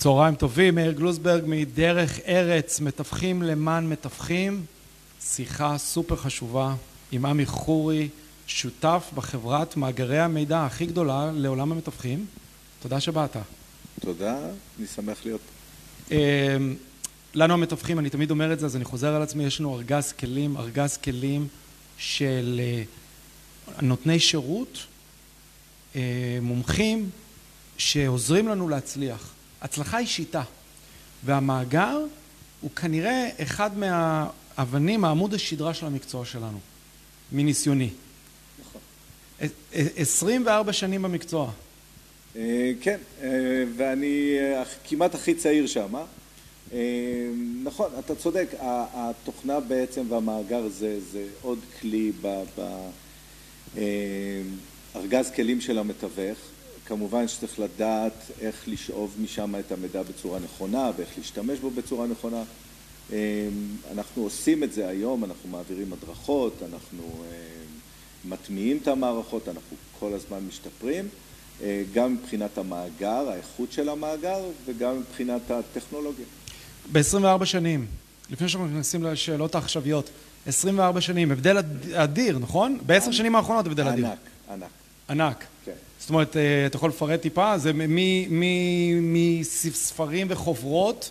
צהריים טובים, מאיר גלוזברג מדרך ארץ, מתווכים למען מתווכים, שיחה סופר חשובה עם עמי חורי, שותף בחברת מאגרי המידע הכי גדולה לעולם המתווכים. תודה שבאת. תודה, אני שמח להיות פה. לנו המתווכים, אני תמיד אומר את זה, אז אני חוזר על עצמי, יש לנו ארגז כלים, ארגז כלים של נותני שירות, מומחים, שעוזרים לנו להצליח. הצלחה היא שיטה, והמאגר הוא כנראה אחד מהאבנים, העמוד השדרה של המקצוע שלנו, מניסיוני. נכון. 24 שנים במקצוע. כן, ואני כמעט הכי צעיר שם. נכון, אתה צודק, התוכנה בעצם והמאגר זה עוד כלי בארגז כלים של המתווך. כמובן שצריך לדעת איך לשאוב משם את המידע בצורה נכונה ואיך להשתמש בו בצורה נכונה. אנחנו עושים את זה היום, אנחנו מעבירים הדרכות, אנחנו מטמיעים את המערכות, אנחנו כל הזמן משתפרים, גם מבחינת המאגר, האיכות של המאגר וגם מבחינת הטכנולוגיה. ב-24 שנים, לפני שאנחנו נכנסים לשאלות העכשוויות, 24 שנים, הבדל אדיר, נכון? בעשר שנים האחרונות הבדל אדיר. ענק, ענק. ענק. כן. זאת אומרת, אתה יכול לפרט טיפה? זה מספרים וחוברות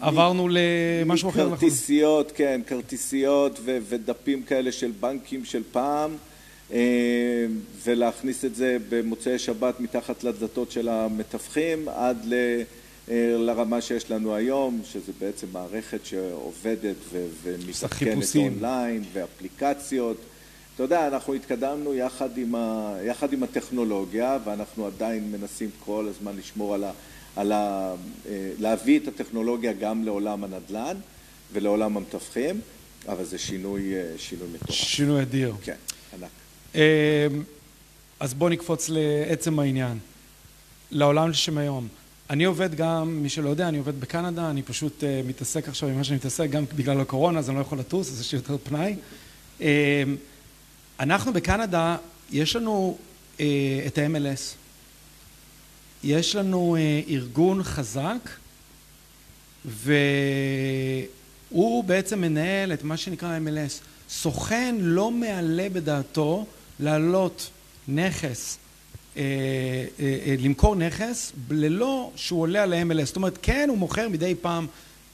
עברנו למשהו אחר, נכון? כרטיסיות, כן, כרטיסיות ודפים כאלה של בנקים של פעם, ולהכניס את זה במוצאי שבת מתחת לדלתות של המתווכים, עד לרמה שיש לנו היום, שזה בעצם מערכת שעובדת ומתעדכנת אונליין, ואפליקציות. אתה יודע, אנחנו התקדמנו יחד עם הטכנולוגיה, ואנחנו עדיין מנסים כל הזמן לשמור על ה... להביא את הטכנולוגיה גם לעולם הנדל"ן ולעולם המתווכים, אבל זה שינוי מטורף. שינוי אדיר. כן, ענק. אז בוא נקפוץ לעצם העניין, לעולם של היום. אני עובד גם, מי שלא יודע, אני עובד בקנדה, אני פשוט מתעסק עכשיו עם מה שאני מתעסק, גם בגלל הקורונה, אז אני לא יכול לטוס, אז יש לי יותר פנאי. אנחנו בקנדה, יש לנו את ה-MLS, יש לנו ארגון חזק, והוא בעצם מנהל את מה שנקרא MLS. סוכן לא מעלה בדעתו להעלות נכס, למכור נכס, ללא שהוא עולה על ה-MLS. זאת אומרת, כן, הוא מוכר מדי פעם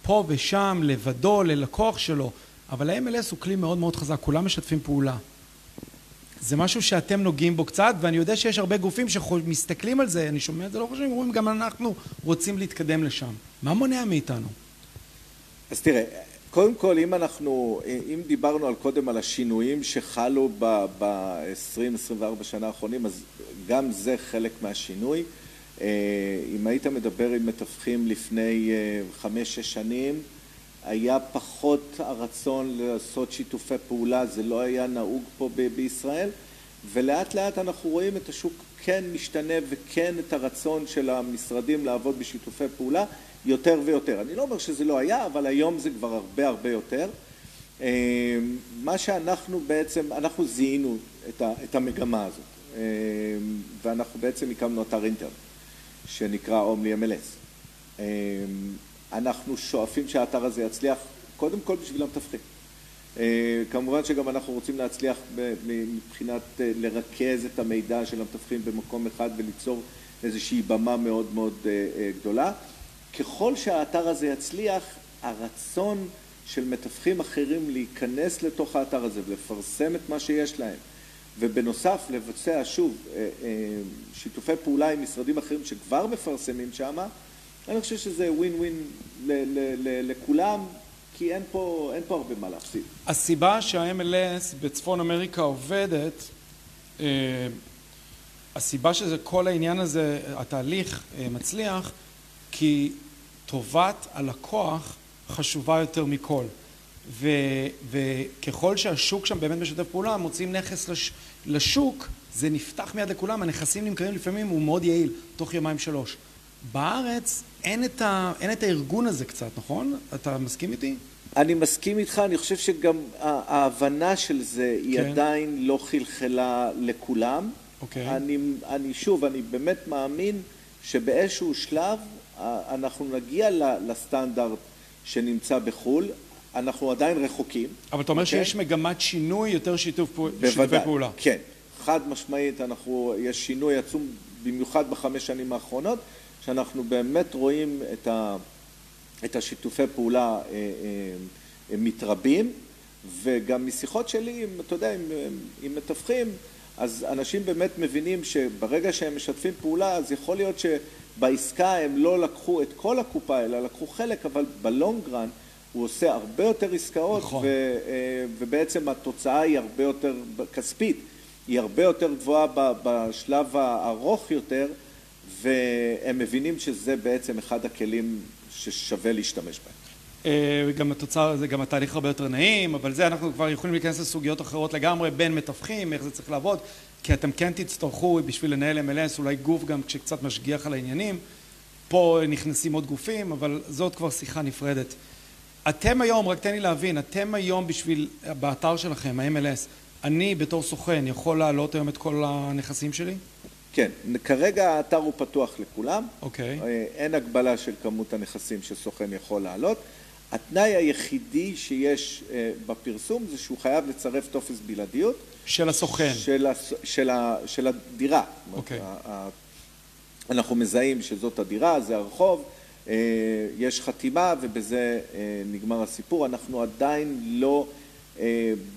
פה ושם, לבדו, ללקוח שלו, אבל ה-MLS הוא כלי מאוד מאוד חזק, כולם משתפים פעולה. זה משהו שאתם נוגעים בו קצת, ואני יודע שיש הרבה גופים שמסתכלים על זה, אני שומע את זה, לא חושבים, אומרים, גם אנחנו רוצים להתקדם לשם. מה מונע מאיתנו? אז תראה, קודם כל, אם אנחנו, אם דיברנו על קודם על השינויים שחלו ב-20-24 שנה האחרונים, אז גם זה חלק מהשינוי. אם היית מדבר עם מתווכים לפני 5-6 שנים, היה פחות הרצון לעשות שיתופי פעולה, זה לא היה נהוג פה בישראל, ולאט לאט אנחנו רואים את השוק כן משתנה וכן את הרצון של המשרדים לעבוד בשיתופי פעולה יותר ויותר. אני לא אומר שזה לא היה, אבל היום זה כבר הרבה הרבה יותר. מה שאנחנו בעצם, אנחנו זיהינו את המגמה הזאת, ואנחנו בעצם הקמנו אתר אינטרנט שנקרא אומלי MLS. אנחנו שואפים שהאתר הזה יצליח קודם כל בשביל המתווכים. כמובן שגם אנחנו רוצים להצליח מבחינת לרכז את המידע של המתווכים במקום אחד וליצור איזושהי במה מאוד מאוד גדולה. ככל שהאתר הזה יצליח, הרצון של מתווכים אחרים להיכנס לתוך האתר הזה ולפרסם את מה שיש להם, ובנוסף לבצע שוב שיתופי פעולה עם משרדים אחרים שכבר מפרסמים שמה, אני חושב שזה ווין ווין לכולם, כי אין פה הרבה מה להפסיד. הסיבה שה-MLS בצפון אמריקה עובדת, הסיבה שזה כל העניין הזה, התהליך מצליח, כי טובת הלקוח חשובה יותר מכל. וככל שהשוק שם באמת משתף פעולה, מוצאים נכס לשוק, זה נפתח מיד לכולם, הנכסים נמכרים לפעמים, הוא מאוד יעיל, תוך יומיים שלוש. בארץ אין את הארגון הזה קצת, נכון? אתה מסכים איתי? אני מסכים איתך, אני חושב שגם ההבנה של זה היא עדיין לא חלחלה לכולם. אני שוב, אני באמת מאמין שבאיזשהו שלב אנחנו נגיע לסטנדרט שנמצא בחו"ל, אנחנו עדיין רחוקים. אבל אתה אומר okay? אוקיי? שיש מגמת שינוי, יותר שיתוף שיתופי פעולה. כן, חד משמעית, אנחנו, יש שינוי עצום, במיוחד בחמש שנים האחרונות, שאנחנו באמת רואים את, ה, את השיתופי פעולה אה, אה, מתרבים, וגם משיחות שלי, אתה יודע, עם, עם מתווכים, אז אנשים באמת מבינים שברגע שהם משתפים פעולה, אז יכול להיות שבעסקה הם לא לקחו את כל הקופה, אלא לקחו חלק, אבל בלונגרן הוא עושה הרבה יותר עסקאות, נכון. ו, אה, ובעצם התוצאה היא הרבה יותר כספית, היא הרבה יותר גבוהה בשלב הארוך יותר, והם מבינים שזה בעצם אחד הכלים ששווה להשתמש בהם. אה, גם התוצר, זה גם התהליך הרבה יותר נעים, אבל זה אנחנו כבר יכולים להיכנס לסוגיות אחרות לגמרי, בין מתווכים, איך זה צריך לעבוד, כי אתם כן תצטרכו בשביל לנהל MLS אולי גוף גם כשקצת משגיח על העניינים, פה נכנסים עוד גופים, אבל זאת כבר שיחה נפרדת. אתם היום, רק תן לי להבין, אתם היום בשביל, באתר שלכם, ה-MLS, אני בתור סוכן יכול להעלות היום את כל הנכסים שלי? כן, כרגע האתר הוא פתוח לכולם. אוקיי. Okay. אה, אין הגבלה של כמות הנכסים שסוכן יכול להעלות. התנאי היחידי שיש אה, בפרסום זה שהוא חייב לצרף טופס בלעדיות. של הסוכן. של, הס... של, ה... של הדירה. אוקיי. Okay. אנחנו מזהים שזאת הדירה, זה הרחוב, אה, יש חתימה ובזה נגמר הסיפור. אנחנו עדיין לא...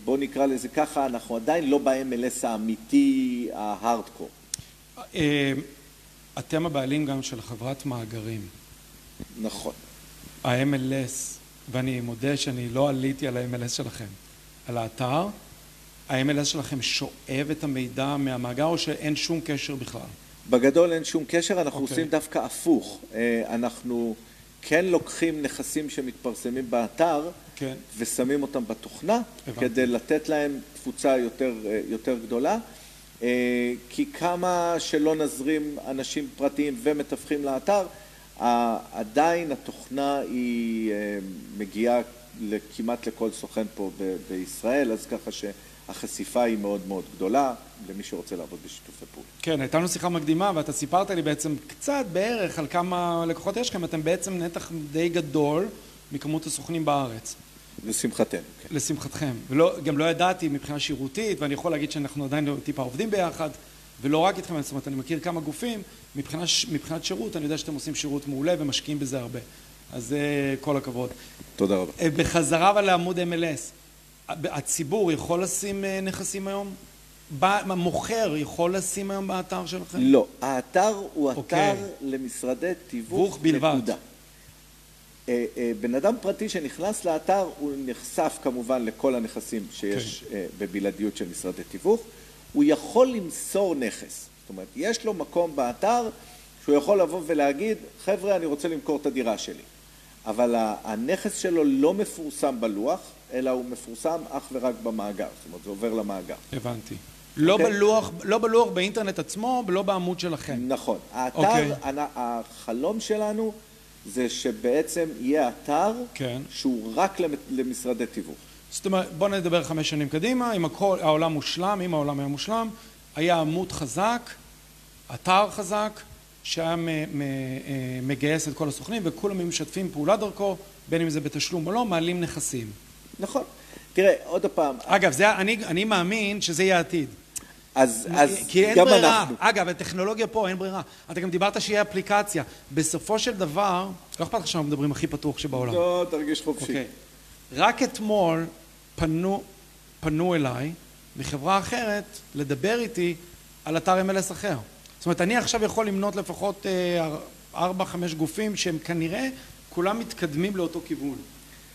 בוא נקרא לזה ככה, אנחנו עדיין לא ב-MLS האמיתי, ההארדקור. אה, אתם הבעלים גם של חברת מאגרים. נכון. ה-MLS, ואני מודה שאני לא עליתי על ה-MLS שלכם, על האתר, ה-MLS שלכם שואב את המידע מהמאגר או שאין שום קשר בכלל? בגדול אין שום קשר, אנחנו okay. אוקיי. עושים דווקא הפוך. אה, אנחנו כן לוקחים נכסים שמתפרסמים באתר כן. ושמים אותם בתוכנה, הבנתי. כדי לתת להם תפוצה יותר, אה, יותר גדולה. אה, כי כמה שלא נזרים אנשים פרטיים ומתווכים לאתר, עדיין התוכנה היא אה, מגיעה כמעט לכל סוכן פה בישראל, אז ככה שהחשיפה היא מאוד מאוד גדולה למי שרוצה לעבוד בשיתופי פעולה. כן, הייתה לנו שיחה מקדימה ואתה סיפרת לי בעצם קצת בערך על כמה לקוחות יש לכם, אתם בעצם נתח די גדול מכמות הסוכנים בארץ. לשמחתנו, כן. לשמחתכם. וגם לא ידעתי מבחינה שירותית, ואני יכול להגיד שאנחנו עדיין טיפה עובדים ביחד, ולא רק איתכם, זאת אומרת, אני מכיר כמה גופים, מבחינה, מבחינת שירות, אני יודע שאתם עושים שירות מעולה ומשקיעים בזה הרבה. אז זה כל הכבוד. תודה רבה. אה, בחזרה אבל לעמוד MLS, הציבור יכול לשים אה, נכסים היום? מוכר יכול לשים היום באתר שלכם? לא, האתר הוא אתר אוקיי. למשרדי תיווך בלבד. נקודה. אה, אה, בן אדם פרטי שנכנס לאתר הוא נחשף כמובן לכל הנכסים שיש okay. אה, בבלעדיות של משרדי תיווך, הוא יכול למסור נכס, זאת אומרת יש לו מקום באתר שהוא יכול לבוא ולהגיד חבר'ה אני רוצה למכור את הדירה שלי אבל הנכס שלו לא מפורסם בלוח אלא הוא מפורסם אך ורק במאגר, זאת אומרת זה עובר למאגר. הבנתי. לא, okay. אוקיי? בלוח, לא בלוח באינטרנט עצמו ולא בעמוד שלכם. נכון. האתר, okay. אוקיי. החלום שלנו זה שבעצם יהיה אתר כן. שהוא רק למשרדי תיווך. זאת אומרת, בוא נדבר חמש שנים קדימה, אם הכל, העולם מושלם, אם העולם היה מושלם, היה עמוד חזק, אתר חזק, שהיה אה, מגייס את כל הסוכנים וכולם משתפים פעולה דרכו, בין אם זה בתשלום או לא, מעלים נכסים. נכון. תראה, עוד פעם... אגב, זה, אני, אני מאמין שזה יהיה העתיד. אז, אז כי אין ברירה. אנחנו. אגב, הטכנולוגיה פה, אין ברירה. אתה גם דיברת שיהיה אפליקציה. בסופו של דבר, לא אכפת לך שאנחנו מדברים הכי פתוח שבעולם. לא, תרגיש חופשי. Okay. אוקיי. רק אתמול פנו, פנו אליי מחברה אחרת לדבר איתי על אתר MLS אחר. זאת אומרת, אני עכשיו יכול למנות לפחות אה, ארבע, חמש גופים שהם כנראה כולם מתקדמים לאותו כיוון.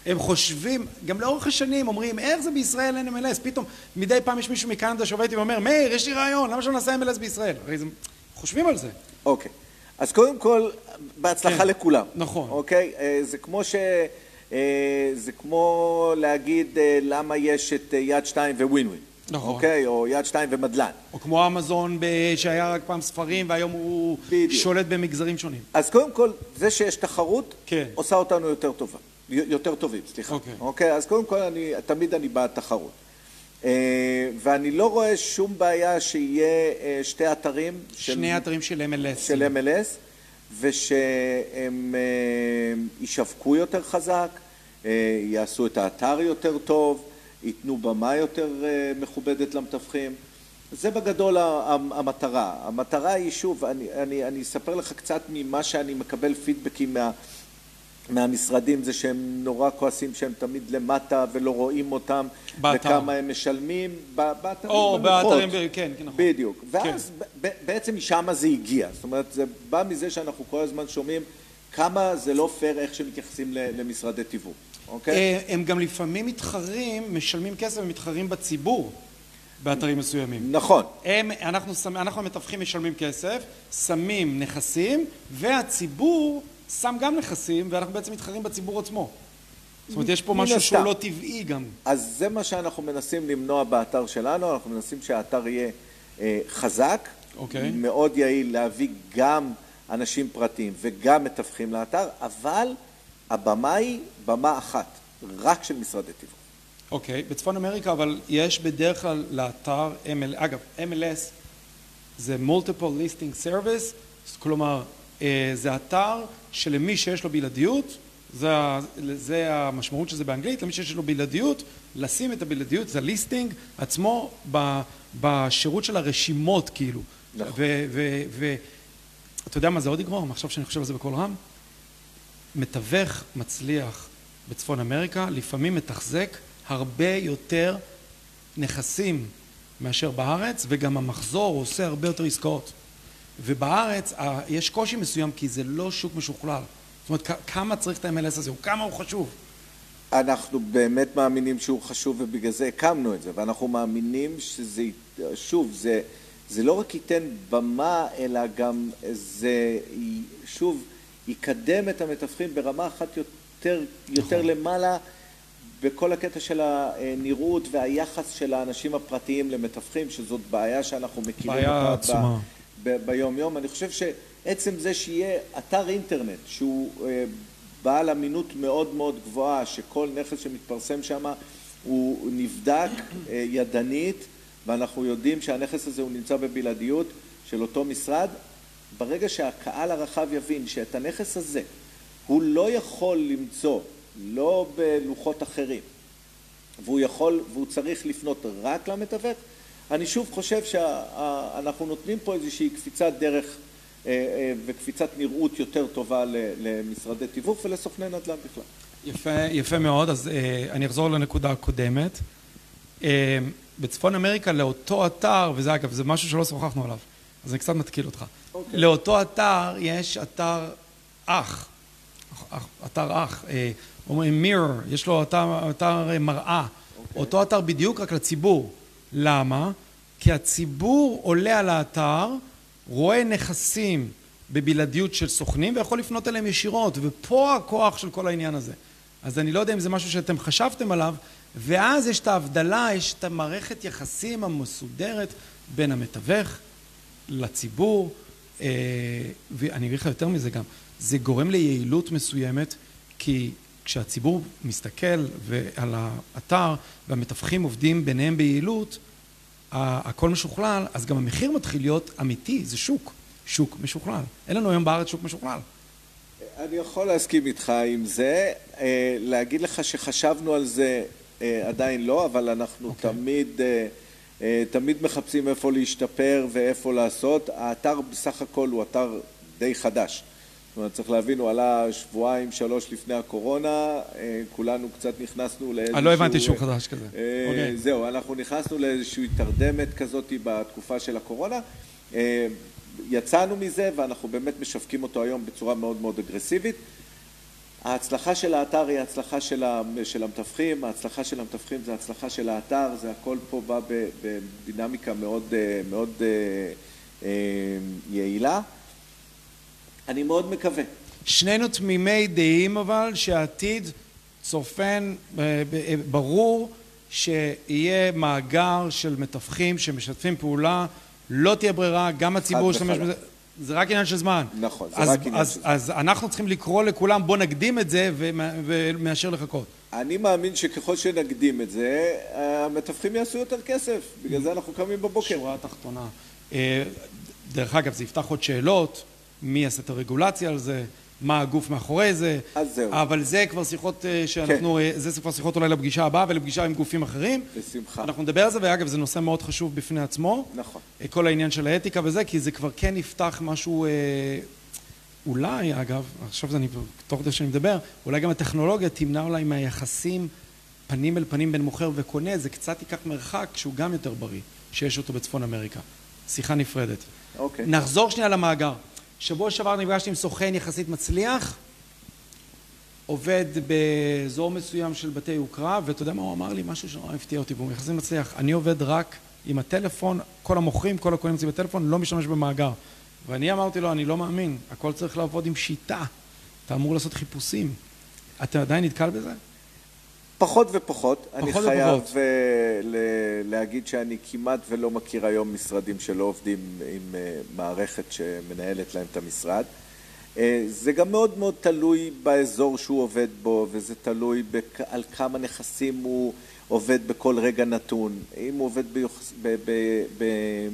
הם חושבים, גם לאורך השנים אומרים, איך זה בישראל אין MLS? פתאום מדי פעם יש מישהו מקנדה שעובד איתי ואומר, מאיר, יש לי רעיון, למה שלא נעשה MLS בישראל? הרי זה, חושבים על זה. אוקיי. אז קודם כל, בהצלחה כן, לכולם. נכון. אוקיי? אה, זה כמו ש... אה, זה כמו להגיד אה, למה יש את יד שתיים וווין ווין. נכון. אוקיי? או יד שתיים ומדלן. או כמו אמזון שהיה רק פעם ספרים והיום הוא בדיוק. שולט במגזרים שונים. אז קודם כל, זה שיש תחרות, כן. עושה אותנו יותר טובה. יותר טובים, סליחה. אוקיי. Okay. אוקיי? אז קודם כל, אני, תמיד אני בעד תחרות. אה, ואני לא רואה שום בעיה שיהיה אה, שתי אתרים. שני של, אתרים של MLS. של MLS, ושהם ישווקו יותר חזק, יעשו את האתר יותר טוב, ייתנו במה יותר מכובדת למתווכים. זה בגדול המטרה. המטרה היא, שוב, אני, אני, אני אספר לך קצת ממה שאני מקבל פידבקים מה, מהמשרדים, זה שהם נורא כועסים שהם תמיד למטה ולא רואים אותם, באתר. וכמה הם משלמים, באתרים או באתרים, כן, כן, נכון. בדיוק. ואז כן. בעצם משם זה הגיע. זאת אומרת, זה בא מזה שאנחנו כל הזמן שומעים כמה זה לא פייר איך שמתייחסים למשרדי תיווך, אוקיי? אה, הם גם לפעמים מתחרים, משלמים כסף ומתחרים בציבור. באתרים מסוימים. נכון. הם, אנחנו, אנחנו המתווכים משלמים כסף, שמים נכסים, והציבור שם גם נכסים, ואנחנו בעצם מתחרים בציבור עצמו. זאת אומרת, יש פה משהו שהוא לא טבעי גם. אז זה מה שאנחנו מנסים למנוע באתר שלנו, אנחנו מנסים שהאתר יהיה אה, חזק, okay. אוקיי. מאוד יעיל להביא גם אנשים פרטיים וגם מתווכים לאתר, אבל הבמה היא במה אחת, רק של משרדי תיווך. אוקיי, okay. בצפון אמריקה אבל יש בדרך כלל לאתר ML, אגב, MLS זה multiple listing service, כלומר זה אתר שלמי שיש לו בלעדיות, זה, זה המשמעות של זה באנגלית, למי שיש לו בלעדיות, לשים את הבלעדיות, זה ליסטינג עצמו בשירות של הרשימות כאילו. נכון. ואתה יודע מה זה עוד יגרום? עכשיו שאני חושב על זה בקול רם? מתווך מצליח בצפון אמריקה, לפעמים מתחזק הרבה יותר נכסים מאשר בארץ, וגם המחזור עושה הרבה יותר עסקאות. ובארץ יש קושי מסוים כי זה לא שוק משוכלל. זאת אומרת, כמה צריך את ה-MLS הזה, כמה הוא חשוב. אנחנו באמת מאמינים שהוא חשוב ובגלל זה הקמנו את זה, ואנחנו מאמינים שזה, שוב, זה, זה לא רק ייתן במה, אלא גם זה, שוב, יקדם את המתווכים ברמה אחת יותר, יותר נכון. למעלה בכל הקטע של הנראות והיחס של האנשים הפרטיים למתווכים, שזאת בעיה שאנחנו מכירים בעיה אותה עצומה. ביום יום. אני חושב שעצם זה שיהיה אתר אינטרנט שהוא אה, בעל אמינות מאוד מאוד גבוהה, שכל נכס שמתפרסם שם הוא נבדק אה, ידנית, ואנחנו יודעים שהנכס הזה הוא נמצא בבלעדיות של אותו משרד, ברגע שהקהל הרחב יבין שאת הנכס הזה הוא לא יכול למצוא לא בלוחות אחרים, והוא יכול והוא צריך לפנות רק למתווך, אני שוב חושב שאנחנו נותנים פה איזושהי קפיצת דרך אה, אה, וקפיצת נראות יותר טובה למשרדי תיווך ולסוכני נדל"ן בכלל. יפה, יפה מאוד, אז אה, אני אחזור לנקודה הקודמת. בצפון אמריקה לאותו אתר, וזה אגב, זה משהו שלא שוחחנו עליו, אז אני קצת מתקיל אותך. Okay. אוקיי. לאותו אתר יש אתר אח, אתר אח, אומרים mirror, יש לו אתר, אתר מראה, okay. אוקיי. אותו אתר בדיוק רק לציבור. למה? כי הציבור עולה על האתר, רואה נכסים בבלעדיות של סוכנים ויכול לפנות אליהם ישירות, ופה הכוח של כל העניין הזה. אז אני לא יודע אם זה משהו שאתם חשבתם עליו, ואז יש את ההבדלה, יש את המערכת יחסים המסודרת בין המתווך לציבור, אה, ואני אגיד לך יותר מזה גם, זה גורם ליעילות מסוימת, כי כשהציבור מסתכל על האתר והמתווכים עובדים ביניהם ביעילות, הכל משוכלל, אז גם המחיר מתחיל להיות אמיתי, זה שוק, שוק משוכלל. אין לנו היום בארץ שוק משוכלל. אני יכול להסכים איתך עם זה, אה, להגיד לך שחשבנו על זה אה, עדיין לא, אבל אנחנו okay. אוקיי. תמיד, אה, תמיד מחפשים איפה להשתפר ואיפה לעשות. האתר בסך הכל הוא אתר די חדש. זאת אומרת, צריך להבין, הוא עלה שבועיים, שלוש לפני הקורונה, אה, כולנו קצת נכנסנו לאיזשהו... אני לא הבנתי שהוא חדש כזה. אה, אוקיי. זהו, אנחנו נכנסנו לאיזושהי תרדמת כזאת בתקופה של הקורונה. אה, יצאנו מזה ואנחנו באמת משווקים אותו היום בצורה מאוד מאוד אגרסיבית. ההצלחה של האתר היא ההצלחה של, המתווכים, ההצלחה של המתווכים זה ההצלחה של האתר, זה הכל פה בא בדינמיקה מאוד, מאוד יעילה. אני מאוד מקווה. שנינו תמימי דעים אבל שהעתיד צופן אה, אה, ברור שיהיה מאגר של מתווכים שמשתפים פעולה, לא תהיה ברירה, גם הציבור ישתמש בזה, זה רק עניין של זמן. נכון, זה אז, רק עניין אז, של זמן. אז אנחנו צריכים לקרוא לכולם בוא נקדים את זה ומאשר לחכות. אני מאמין שככל שנקדים את זה, המתווכים יעשו יותר כסף, בגלל זה אנחנו קמים בבוקר. שורה תחתונה. אה, דרך אגב, זה יפתח עוד שאלות. מי יעשה את הרגולציה על זה, מה הגוף מאחורי זה. אז זהו. אבל זה כבר שיחות אה, שאנחנו, כן. אה, זה כבר שיחות אולי לפגישה הבאה ולפגישה עם גופים אחרים. בשמחה. אנחנו נדבר על זה, ואגב, זה נושא מאוד חשוב בפני עצמו. נכון. אה, כל העניין של האתיקה וזה, כי זה כבר כן יפתח משהו, אולי, אגב, עכשיו אני, תוך כדי שאני מדבר, אולי גם הטכנולוגיה תמנע אולי מהיחסים פנים אל פנים בין מוכר וקונה, זה קצת ייקח מרחק שהוא גם יותר בריא, שיש אותו בצפון אמריקה. שיחה נפרדת. אוקיי. נחזור שנייה למאגר. שבוע שעבר נפגשתי עם סוכן יחסית מצליח, עובד באזור מסוים של בתי יוקרה, ואתה יודע מה הוא אמר לי? משהו שנורא הפתיע אותי, והוא יחסית מצליח. אני עובד רק עם הטלפון, כל המוכרים, כל הקונים אצלי בטלפון, לא משתמש במאגר. ואני אמרתי לו, אני לא מאמין, הכל צריך לעבוד עם שיטה. אתה אמור לעשות חיפושים. אתה עדיין נתקל בזה? פחות ופחות. אני פחות חייב ופחות. אה, ל- להגיד שאני כמעט ולא מכיר היום משרדים שלא עובדים עם אה, מערכת שמנהלת להם את המשרד. אה, זה גם מאוד מאוד תלוי באזור שהוא עובד בו, וזה תלוי בכ- על כמה נכסים הוא עובד בכל רגע נתון. אם הוא עובד ביוחס- ב- ב- ב-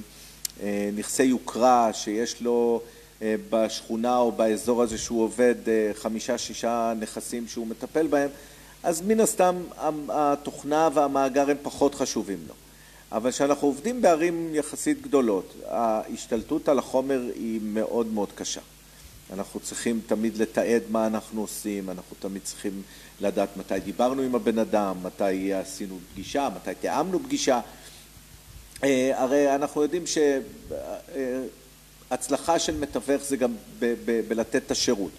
יוקרה שיש לו בשכונה או באזור הזה שהוא עובד אה, חמישה-שישה נכסים שהוא מטפל בהם, אז מן הסתם התוכנה והמאגר הם פחות חשובים לו. אבל כשאנחנו עובדים בערים יחסית גדולות, ההשתלטות על החומר היא מאוד מאוד קשה. אנחנו צריכים תמיד לתעד מה אנחנו עושים, אנחנו תמיד צריכים לדעת מתי דיברנו עם הבן אדם, מתי עשינו פגישה, מתי תיאמנו פגישה. אה, הרי אנחנו יודעים שהצלחה של מתווך זה גם בלתת את השירות.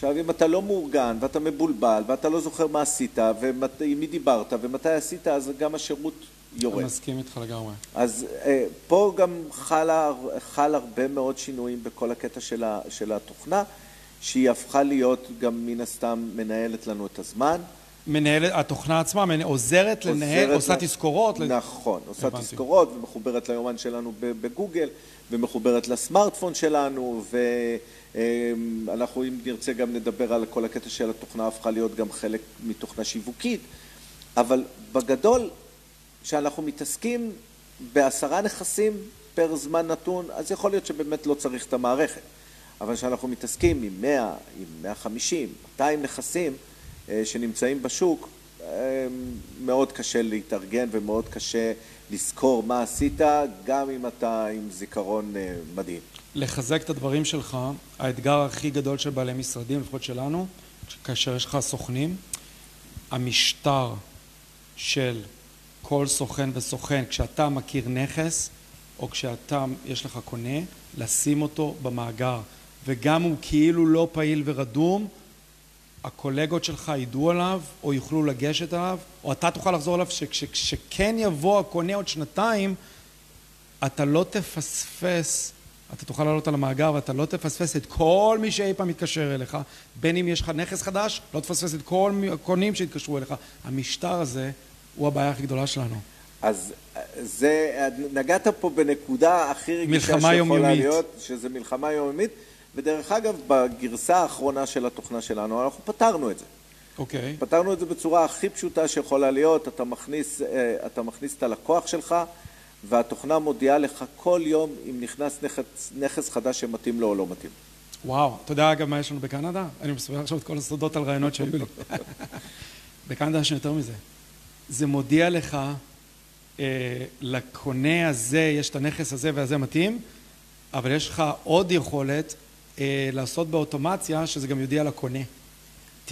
עכשיו, אם אתה לא מאורגן ואתה מבולבל ואתה לא זוכר מה עשית ועם מי דיברת ומתי עשית, אז גם השירות יורד. אני מסכים איתך לגמרי. אז אה, פה גם חלה, חל הרבה מאוד שינויים בכל הקטע של, ה, של התוכנה, שהיא הפכה להיות גם מן הסתם מנהלת לנו את הזמן. מנהלת, התוכנה עצמה מנ- עוזרת לנהל, עוזרת עושה לה- תזכורות. ל- נכון, עושה הבנתי. תזכורות ומחוברת ליומן שלנו בגוגל ומחוברת לסמארטפון שלנו ואנחנו אם נרצה גם נדבר על כל הקטע של התוכנה הפכה להיות גם חלק מתוכנה שיווקית אבל בגדול כשאנחנו מתעסקים בעשרה נכסים פר זמן נתון אז יכול להיות שבאמת לא צריך את המערכת אבל כשאנחנו מתעסקים עם 100, עם 150, 200 נכסים אה, שנמצאים בשוק אה, מאוד קשה להתארגן ומאוד קשה לזכור מה עשית, גם אם אתה עם זיכרון אה, מדהים. לחזק את הדברים שלך, האתגר הכי גדול של בעלי משרדים, לפחות שלנו, כאשר יש לך סוכנים, המשטר של כל סוכן וסוכן, כשאתה מכיר נכס, או כשאתה, יש לך קונה, לשים אותו במאגר. וגם הוא כאילו לא פעיל ורדום, הקולגות שלך ידעו עליו, או יוכלו לגשת עליו, או אתה תוכל לחזור אליו, שכשכן יבוא הקונה עוד שנתיים, אתה לא תפספס, אתה תוכל לעלות על המאגר ואתה לא תפספס את כל מי שאי פעם יתקשר אליך, בין אם יש לך נכס חדש, לא תפספס את כל הקונים שהתקשרו אליך. המשטר הזה הוא הבעיה הכי גדולה שלנו. אז אה, זה, נגעת פה בנקודה הכי רגישה שיכולה יומיומית. להיות, שזה מלחמה יומיומית, ודרך אגב, בגרסה האחרונה של התוכנה שלנו, אנחנו פתרנו את זה. אוקיי. פתרנו את זה בצורה הכי פשוטה שיכולה להיות, אתה מכניס, אה, אתה מכניס את הלקוח שלך והתוכנה מודיעה לך כל יום אם נכנס נכס, נכס חדש שמתאים לו או לא מתאים. וואו, אתה יודע אגב מה יש לנו בקנדה? אני מספר עכשיו את כל הסודות על רעיונות שהיו לי. בקנדה יש יותר מזה. זה מודיע לך, אה, לקונה הזה יש את הנכס הזה והזה מתאים, אבל יש לך עוד יכולת אה, לעשות באוטומציה, שזה גם יודיע לקונה.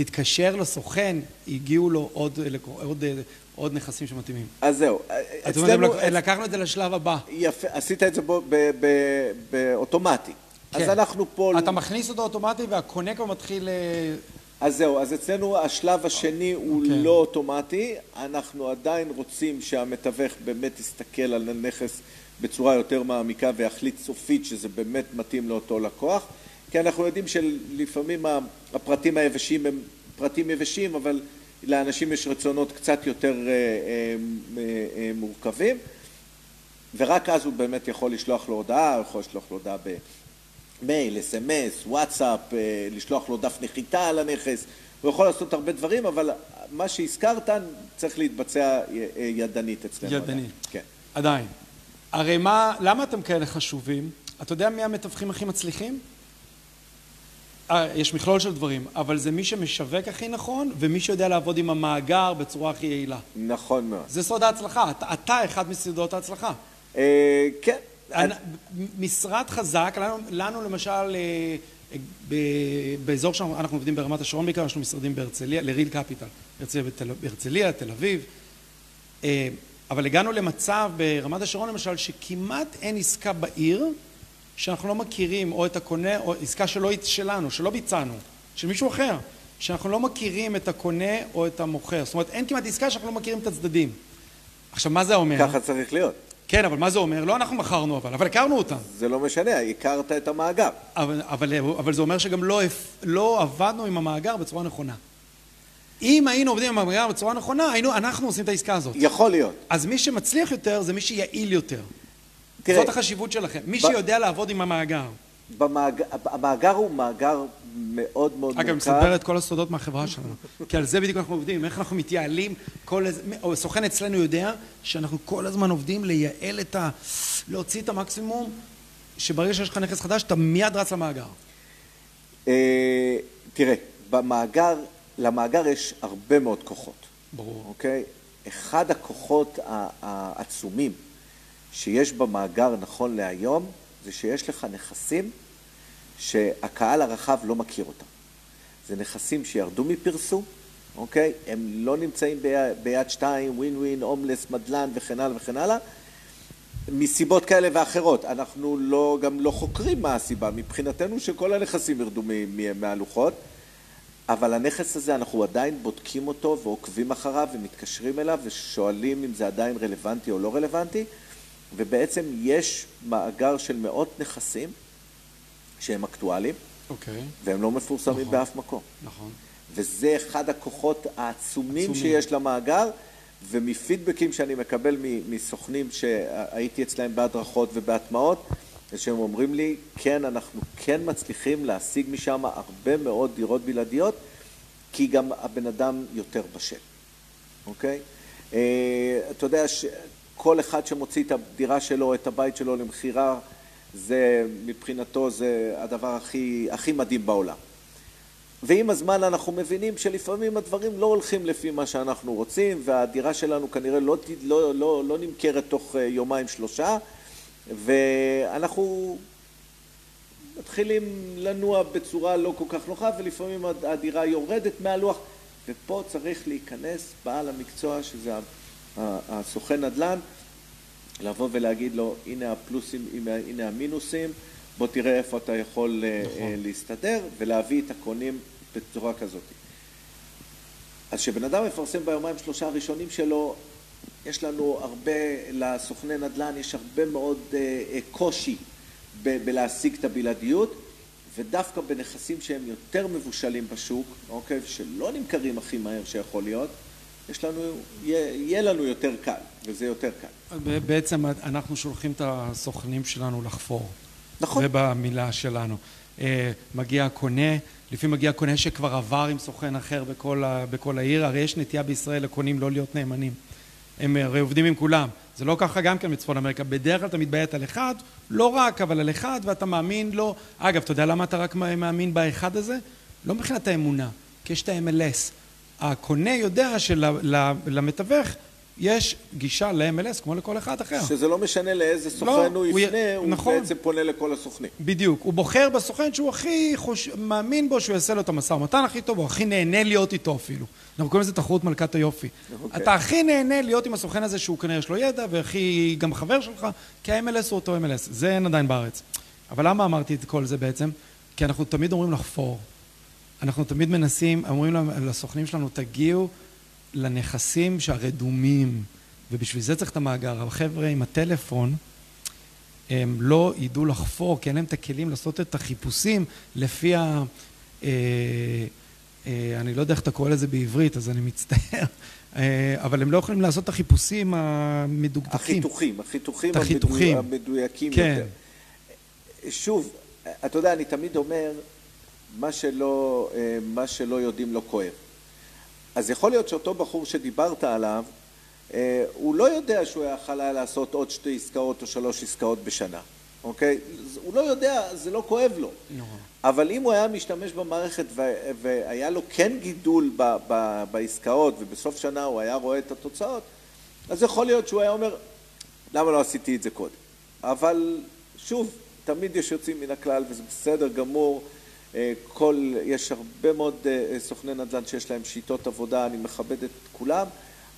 תתקשר לסוכן, הגיעו לו עוד, עוד, אה, עוד נכסים שמתאימים. אז זהו, זאת אומרת, לק- לקחנו את זה לשלב הבא. יפה, עשית את זה בו- ב- ב- באוטומטי. אז כן. אנחנו פה... אתה מכניס אותו אוטומטי והקונה כבר מתחיל... אה, אז זהו, אז אצלנו השלב השני הוא כן. לא אוטומטי, אנחנו עדיין רוצים שהמתווך באמת יסתכל על הנכס בצורה יותר מעמיקה ויחליט סופית שזה באמת מתאים לאותו לקוח, כי אנחנו יודעים שלפעמים הפרטים היבשים הם פרטים יבשים, אבל לאנשים יש רצונות קצת יותר אה, אה, אה, מורכבים, ורק אז הוא באמת יכול לשלוח לו הודעה, הוא יכול לשלוח לו הודעה ב... מייל, אס.אם.אס, וואטסאפ, לשלוח לו דף נחיתה על הנכס, הוא יכול לעשות הרבה דברים, אבל מה שהזכרת צריך להתבצע ידנית אצלנו. ידנית. כן. עדיין. הרי מה, למה אתם כאלה חשובים? אתה יודע מי המתווכים הכי מצליחים? יש מכלול של דברים, אבל זה מי שמשווק הכי נכון, ומי שיודע לעבוד עם המאגר בצורה הכי יעילה. נכון מאוד. זה סוד ההצלחה, אתה, אתה אחד מסודות ההצלחה. אה, כן. אני, משרד חזק, לנו, לנו למשל, אה, ב, באזור שאנחנו עובדים ברמת השרון בעיקר, יש לנו משרדים בהרצליה, לריל קפיטל, בהרצליה, תל אביב, אה, אבל הגענו למצב ברמת השרון למשל, שכמעט אין עסקה בעיר שאנחנו לא מכירים או את הקונה, או עסקה שלא שלנו, שלא ביצענו, של מישהו אחר, שאנחנו לא מכירים את הקונה או את המוכר. זאת אומרת, אין כמעט עסקה שאנחנו לא מכירים את הצדדים. עכשיו, מה זה אומר? ככה צריך להיות. כן, אבל מה זה אומר? לא אנחנו מכרנו אבל, אבל הכרנו אותם. זה לא משנה, הכרת את המאגר. אבל, אבל, אבל זה אומר שגם לא, לא עבדנו עם המאגר בצורה נכונה. אם היינו עובדים עם המאגר בצורה נכונה, היינו, אנחנו עושים את העסקה הזאת. יכול להיות. אז מי שמצליח יותר זה מי שיעיל יותר. תראה, זאת החשיבות שלכם. מי ב... שיודע לעבוד עם המאגר. במאג... המאגר הוא מאגר מאוד מאוד מורכב. אגב, מספר את כל הסודות מהחברה שלנו. כי על זה בדיוק אנחנו עובדים, איך אנחנו מתייעלים. כל... או סוכן אצלנו יודע שאנחנו כל הזמן עובדים לייעל את ה... להוציא את המקסימום, שברגע שיש לך נכס חדש, אתה מיד רץ למאגר. אה, תראה, במאגר, למאגר יש הרבה מאוד כוחות. ברור. אוקיי? אחד הכוחות העצומים שיש במאגר נכון להיום, זה שיש לך נכסים שהקהל הרחב לא מכיר אותם. זה נכסים שירדו מפרסום, אוקיי? הם לא נמצאים ביד, ביד שתיים, ווין ווין, הומלס, מדלן וכן הלאה וכן הלאה, מסיבות כאלה ואחרות. אנחנו לא, גם לא חוקרים מה הסיבה. מבחינתנו שכל הנכסים ירדו מהלוחות, אבל הנכס הזה, אנחנו עדיין בודקים אותו ועוקבים אחריו ומתקשרים אליו ושואלים אם זה עדיין רלוונטי או לא רלוונטי. ובעצם יש מאגר של מאות נכסים שהם אקטואליים, okay. אוקיי. והם לא מפורסמים נכון, באף מקום. נכון. וזה אחד הכוחות העצומים עצומים. שיש למאגר, ומפידבקים שאני מקבל מסוכנים שהייתי אצלהם בהדרכות ובהטמעות, שהם אומרים לי, כן, אנחנו כן מצליחים להשיג משם הרבה מאוד דירות בלעדיות, כי גם הבן אדם יותר בשל, אוקיי? אה, אתה יודע, כל אחד שמוציא את הדירה שלו, את הבית שלו למכירה, זה מבחינתו זה הדבר הכי, הכי מדהים בעולם. ועם הזמן אנחנו מבינים שלפעמים הדברים לא הולכים לפי מה שאנחנו רוצים, והדירה שלנו כנראה לא, לא, לא, לא נמכרת תוך אה, יומיים שלושה, ואנחנו מתחילים לנוע בצורה לא כל כך נוחה, ולפעמים הדירה יורדת מהלוח, ופה צריך להיכנס בעל המקצוע, שזה הסוכן נדל"ן, לבוא ולהגיד לו, הנה הפלוסים, הנה המינוסים, בוא תראה איפה אתה יכול אה, נכון. להסתדר, ולהביא את הקונים בצורה כזאת. אז כשבן אדם מפרסם ביומיים שלושה הראשונים שלו, יש לנו הרבה, לסוכני נדל"ן יש הרבה מאוד אה, אה, קושי ב- בלהשיג את הבלעדיות, ודווקא בנכסים שהם יותר מבושלים בשוק, אוקיי, שלא נמכרים הכי מהר שיכול להיות, יש לנו, יהיה, יהיה לנו יותר קל, וזה יותר קל. בעצם אנחנו שולחים את הסוכנים שלנו לחפור. נכון. זה במילה שלנו. אה, מגיע הקונה, לפעמים מגיע קונה שכבר עבר עם סוכן אחר בכל, ה, בכל העיר, הרי יש נטייה בישראל לקונים לא להיות נאמנים. הם הרי עובדים עם כולם. זה לא ככה גם כן בצפון אמריקה. בדרך כלל אתה מתביית על אחד, לא רק, אבל על אחד, ואתה מאמין לו. אגב, אתה יודע למה אתה רק מאמין באחד הזה? לא מבחינת האמונה, כי יש את ה-MLS. הקונה יודע שלמתווך יש גישה ל-MLS כמו לכל אחד אחר. שזה לא משנה לאיזה סוכן לא, הוא יפנה, הוא, נכון. בעצם פונה לכל הסוכנים. בדיוק. הוא בוחר בסוכן שהוא הכי חוש... מאמין בו שהוא יעשה לו את המשא ומתן הכי טוב, הוא הכי נהנה להיות איתו אפילו. אנחנו קוראים לזה תחרות מלכת היופי. אוקיי. אתה הכי נהנה להיות עם הסוכן הזה שהוא כנראה יש לו ידע, והכי גם חבר שלך, כי ה-MLS הוא אותו MLS. זה אין עדיין בארץ. אבל למה אמרתי את כל זה בעצם? כי אנחנו תמיד אומרים לחפור. אנחנו תמיד מנסים, אומרים לסוכנים שלנו, תגיעו לנכסים שהרדומים, ובשביל זה צריך את המאגר. החבר'ה עם הטלפון, הם לא ידעו לחפור, כי אין להם את הכלים לעשות את החיפושים לפי ה... אה, אה, אני לא יודע איך אתה קורא לזה בעברית, אז אני מצטער, אה, אבל הם לא יכולים לעשות את החיפושים המדוקדקים. החיתוכים, החיתוכים, החיתוכים. המדויקים כן. יותר. שוב, אתה יודע, אני תמיד אומר, מה שלא, אה, מה שלא יודעים לא כואב. אז יכול להיות שאותו בחור שדיברת עליו, אה, הוא לא יודע שהוא יכל היה לעשות עוד שתי עסקאות או שלוש עסקאות בשנה, אוקיי? הוא לא יודע, זה לא כואב לו. אבל אם הוא היה משתמש במערכת והיה לו כן גידול בעסקאות ובסוף שנה הוא היה רואה את התוצאות, אז יכול להיות שהוא היה אומר, למה לא עשיתי את זה קודם? אבל שוב, תמיד יש יוצאים מן הכלל וזה בסדר גמור. אה, כל, יש הרבה מאוד אה, סוכני נדל"ן שיש להם שיטות עבודה, אני מכבד את כולם,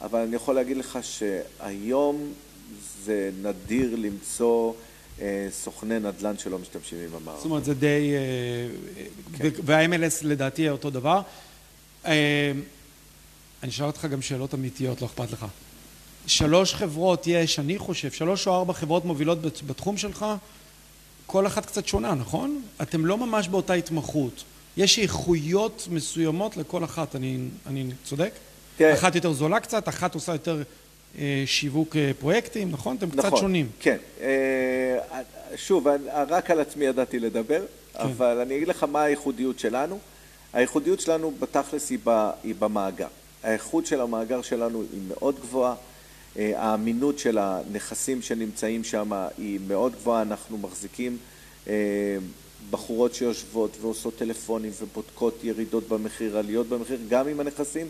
אבל אני יכול להגיד לך שהיום זה נדיר למצוא אה, סוכני נדל"ן שלא משתמשים עם המערכת. זאת אומרת, זה די... כן. וה-MLS לדעתי אותו דבר. אני אשאל אותך גם שאלות אמיתיות, לא אכפת לך. שלוש חברות יש, אני חושב, שלוש או ארבע חברות מובילות בתחום שלך, כל אחת קצת שונה, נכון? אתם לא ממש באותה התמחות. יש איכויות מסוימות לכל אחת, אני, אני צודק? תראה. אחת יותר זולה קצת, אחת עושה יותר אה, שיווק אה, פרויקטים, נכון? אתם נכון, קצת שונים. כן. אה, שוב, רק על עצמי ידעתי לדבר, כן. אבל אני אגיד לך מה הייחודיות שלנו. הייחודיות שלנו בתכלס היא, ב, היא במאגר. האיכות של המאגר שלנו היא מאוד גבוהה. אה, האמינות של הנכסים שנמצאים שם היא מאוד גבוהה, אנחנו מחזיקים אה, בחורות שיושבות ועושות טלפונים ובודקות ירידות במחיר, עליות במחיר, גם אם הנכסים,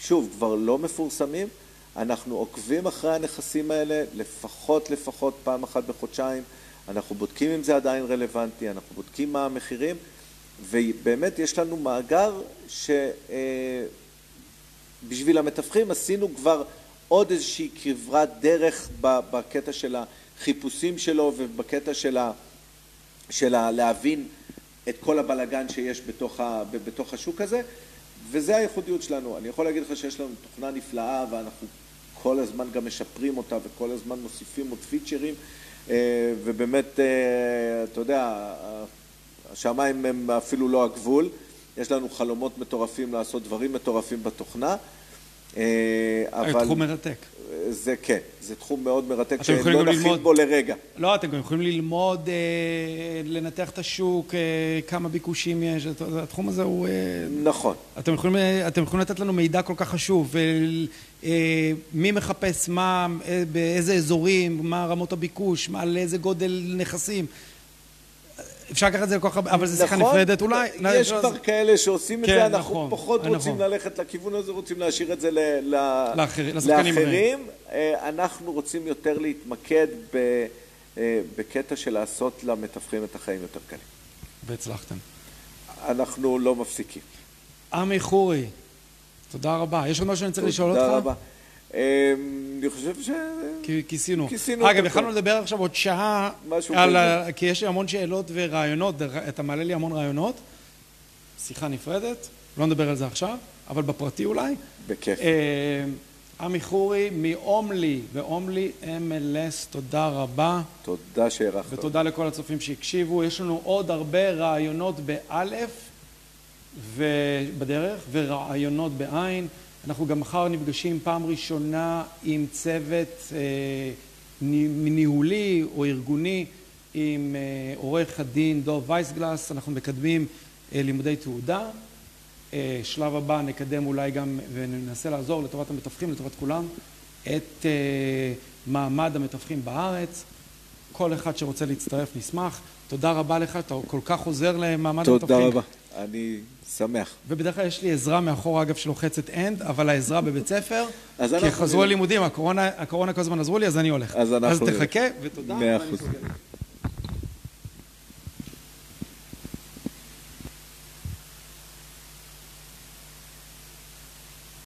שוב, כבר לא מפורסמים, אנחנו עוקבים אחרי הנכסים האלה לפחות לפחות פעם אחת בחודשיים, אנחנו בודקים אם זה עדיין רלוונטי, אנחנו בודקים מה המחירים, ובאמת יש לנו מאגר שבשביל אה, המתווכים עשינו כבר עוד איזושהי כברת דרך בקטע של החיפושים שלו ובקטע של, ה, של ה, להבין את כל הבלגן שיש בתוך, ה, בתוך השוק הזה, וזה הייחודיות שלנו. אני יכול להגיד לך שיש לנו תוכנה נפלאה ואנחנו כל הזמן גם משפרים אותה וכל הזמן מוסיפים עוד פיצ'רים, אה, ובאמת, אה, אתה יודע, השמיים הם אפילו לא הגבול. יש לנו חלומות מטורפים לעשות דברים מטורפים בתוכנה. אה, אבל... תחום מרתק. זה כן, זה תחום מאוד מרתק שלא נכין ללמוד... בו לרגע. לא, אתם גם יכולים ללמוד, אה, לנתח את השוק, אה, כמה ביקושים יש, התחום הזה הוא... אה, נכון. אתם יכולים, אה, אתם יכולים לתת לנו מידע כל כך חשוב, אה, מי מחפש מה, אה, באיזה אזורים, מה רמות הביקוש, מה, לאיזה גודל נכסים. אפשר לקחת את זה לכל כך הרבה, אבל זו שיחה נכון, נפרדת אולי. יש כבר לא, כאלה שעושים את כן, זה, אנחנו נכון, פחות נכון. רוצים ללכת לכיוון הזה, רוצים להשאיר את זה לאחרים. אה, אנחנו רוצים יותר להתמקד אה, בקטע של לעשות למתווכים את החיים יותר קלים. והצלחתם. אנחנו לא מפסיקים. עמי חורי, תודה רבה. יש עוד משהו שאני צריך לשאול אותך? תודה רבה. אמ, אני חושב ש... כיסינו. אגב, יכולנו לדבר עכשיו עוד שעה, על ה... כי יש לי המון שאלות ורעיונות, אתה מעלה לי המון רעיונות, שיחה נפרדת, לא נדבר על זה עכשיו, אבל בפרטי אולי. בכיף. אמ, עמי חורי מאומלי, ואומלי MLS, תודה רבה. תודה שהערכת. ותודה לכל הצופים שהקשיבו. יש לנו עוד הרבה רעיונות באלף ובדרך, ורעיונות בעין. אנחנו גם מחר נפגשים פעם ראשונה עם צוות אה, ניהולי או ארגוני עם אה, עורך הדין דוב וייסגלס, אנחנו מקדמים אה, לימודי תעודה. שלב הבא נקדם אולי גם וננסה לעזור לטובת המתווכים, לטובת כולם, את מעמד המתווכים בארץ. כל אחד שרוצה להצטרף נשמח. תודה רבה לך, אתה כל כך עוזר למעמד המתווכים. תודה רבה. אני שמח. ובדרך כלל יש לי עזרה מאחור, אגב, שלוחצת אנד, אבל העזרה בבית ספר, כי חזרו הלימודים, הקורונה כל הזמן עזרו לי, אז אני הולך. אז אנחנו... אז תחכה, ותודה. מאה אחוז.